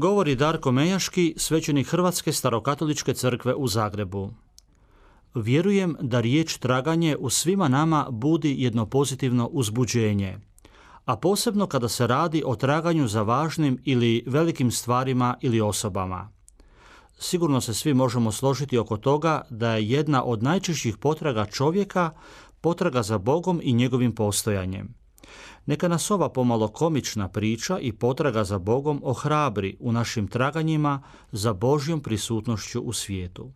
Govori Darko Mejaški, svećenik Hrvatske starokatoličke crkve u Zagrebu. Vjerujem da riječ traganje u svima nama budi jedno pozitivno uzbuđenje, a posebno kada se radi o traganju za važnim ili velikim stvarima ili osobama. Sigurno se svi možemo složiti oko toga da je jedna od najčešćih potraga čovjeka potraga za Bogom i njegovim postojanjem. Neka nas ova pomalo komična priča i potraga za Bogom ohrabri u našim traganjima za Božjom prisutnošću u svijetu.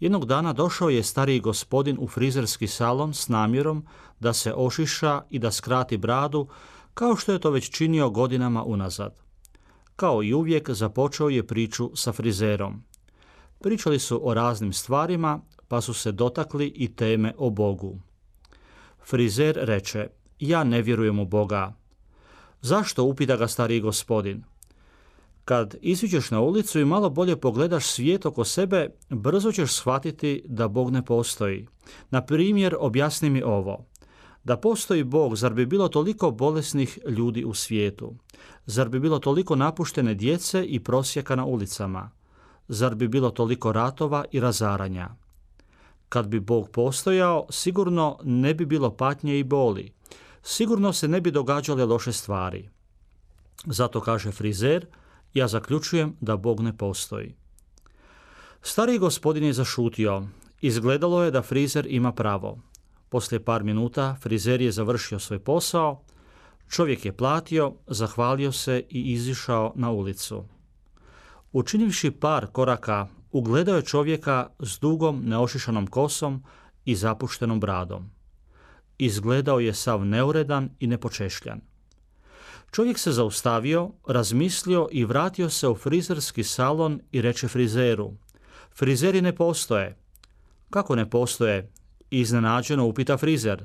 Jednog dana došao je stariji gospodin u frizerski salon s namjerom da se ošiša i da skrati bradu, kao što je to već činio godinama unazad. Kao i uvijek započeo je priču sa frizerom. Pričali su o raznim stvarima, pa su se dotakli i teme o Bogu. Frizer reče, ja ne vjerujem u Boga. Zašto, upita ga stariji gospodin. Kad iziđeš na ulicu i malo bolje pogledaš svijet oko sebe, brzo ćeš shvatiti da Bog ne postoji. Na primjer, objasni mi ovo. Da postoji Bog, zar bi bilo toliko bolesnih ljudi u svijetu? Zar bi bilo toliko napuštene djece i prosjeka na ulicama? Zar bi bilo toliko ratova i razaranja? Kad bi Bog postojao, sigurno ne bi bilo patnje i boli sigurno se ne bi događale loše stvari. Zato kaže frizer, ja zaključujem da Bog ne postoji. Stari gospodin je zašutio. Izgledalo je da frizer ima pravo. Poslije par minuta frizer je završio svoj posao, čovjek je platio, zahvalio se i izišao na ulicu. Učinivši par koraka, ugledao je čovjeka s dugom neošišanom kosom i zapuštenom bradom izgledao je sav neuredan i nepočešljan. Čovjek se zaustavio, razmislio i vratio se u frizerski salon i reče frizeru. Frizeri ne postoje. Kako ne postoje? Iznenađeno upita frizer.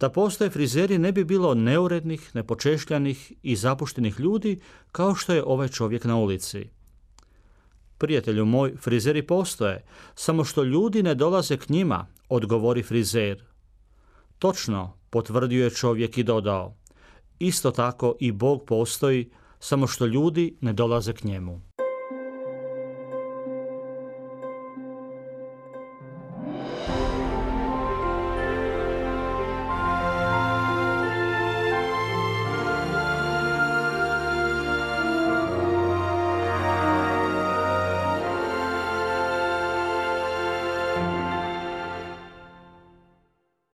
Da postoje frizeri ne bi bilo neurednih, nepočešljanih i zapuštenih ljudi kao što je ovaj čovjek na ulici. Prijatelju moj, frizeri postoje, samo što ljudi ne dolaze k njima, odgovori frizer. Točno, potvrdio je čovjek i dodao. Isto tako i Bog postoji, samo što ljudi ne dolaze k njemu.